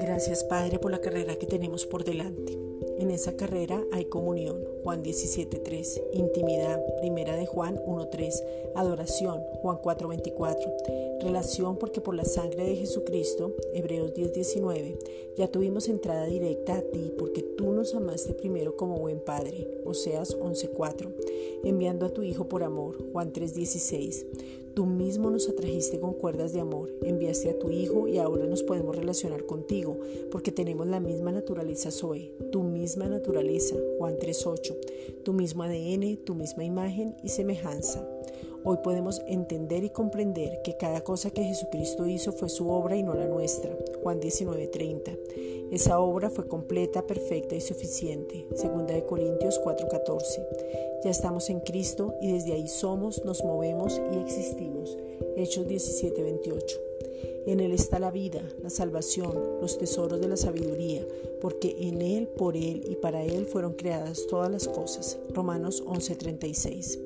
Gracias Padre por la carrera que tenemos por delante. En esa carrera hay comunión, Juan 17.3, intimidad, primera de Juan 1.3, adoración, Juan 4.24, relación porque por la sangre de Jesucristo, Hebreos 10.19, ya tuvimos entrada directa a ti porque tú nos amaste primero como buen Padre, Oseas 11.4, enviando a tu Hijo por amor, Juan 3.16. Tú mismo nos atrajiste con cuerdas de amor, enviaste a tu Hijo y ahora nos podemos relacionar contigo, porque tenemos la misma naturaleza Zoe, tu misma naturaleza, Juan 3.8, tu mismo ADN, tu misma imagen y semejanza. Hoy podemos entender y comprender que cada cosa que Jesucristo hizo fue su obra y no la nuestra. Juan 19:30. Esa obra fue completa, perfecta y suficiente. Segunda de Corintios 4:14. Ya estamos en Cristo y desde ahí somos, nos movemos y existimos. Hechos 17:28. En Él está la vida, la salvación, los tesoros de la sabiduría, porque en Él, por Él y para Él fueron creadas todas las cosas. Romanos 11:36.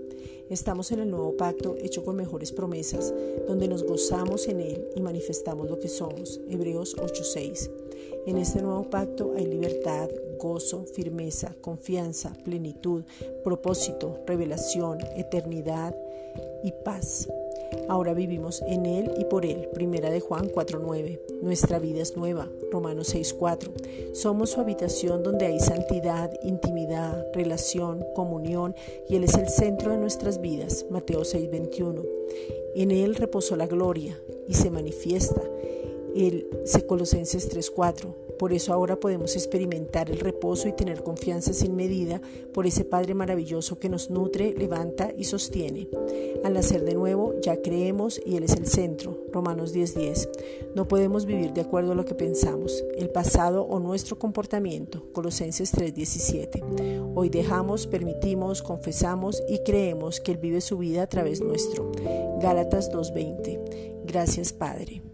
Estamos en el nuevo pacto hecho con mejores promesas, donde nos gozamos en Él y manifestamos lo que somos. Hebreos 8:6. En este nuevo pacto hay libertad, gozo, firmeza, confianza, plenitud, propósito, revelación, eternidad y paz. Ahora vivimos en Él y por Él. Primera de Juan 4.9. Nuestra vida es nueva. Romanos 6.4. Somos su habitación donde hay santidad, intimidad, relación, comunión y Él es el centro de nuestras vidas. Mateo 6.21. En Él reposó la gloria y se manifiesta. El Colosenses 3.4. Por eso ahora podemos experimentar el reposo y tener confianza sin medida por ese Padre maravilloso que nos nutre, levanta y sostiene. Al nacer de nuevo ya creemos y Él es el centro. Romanos 10:10. No podemos vivir de acuerdo a lo que pensamos, el pasado o nuestro comportamiento. Colosenses 3:17. Hoy dejamos, permitimos, confesamos y creemos que Él vive su vida a través nuestro. Gálatas 2:20. Gracias Padre.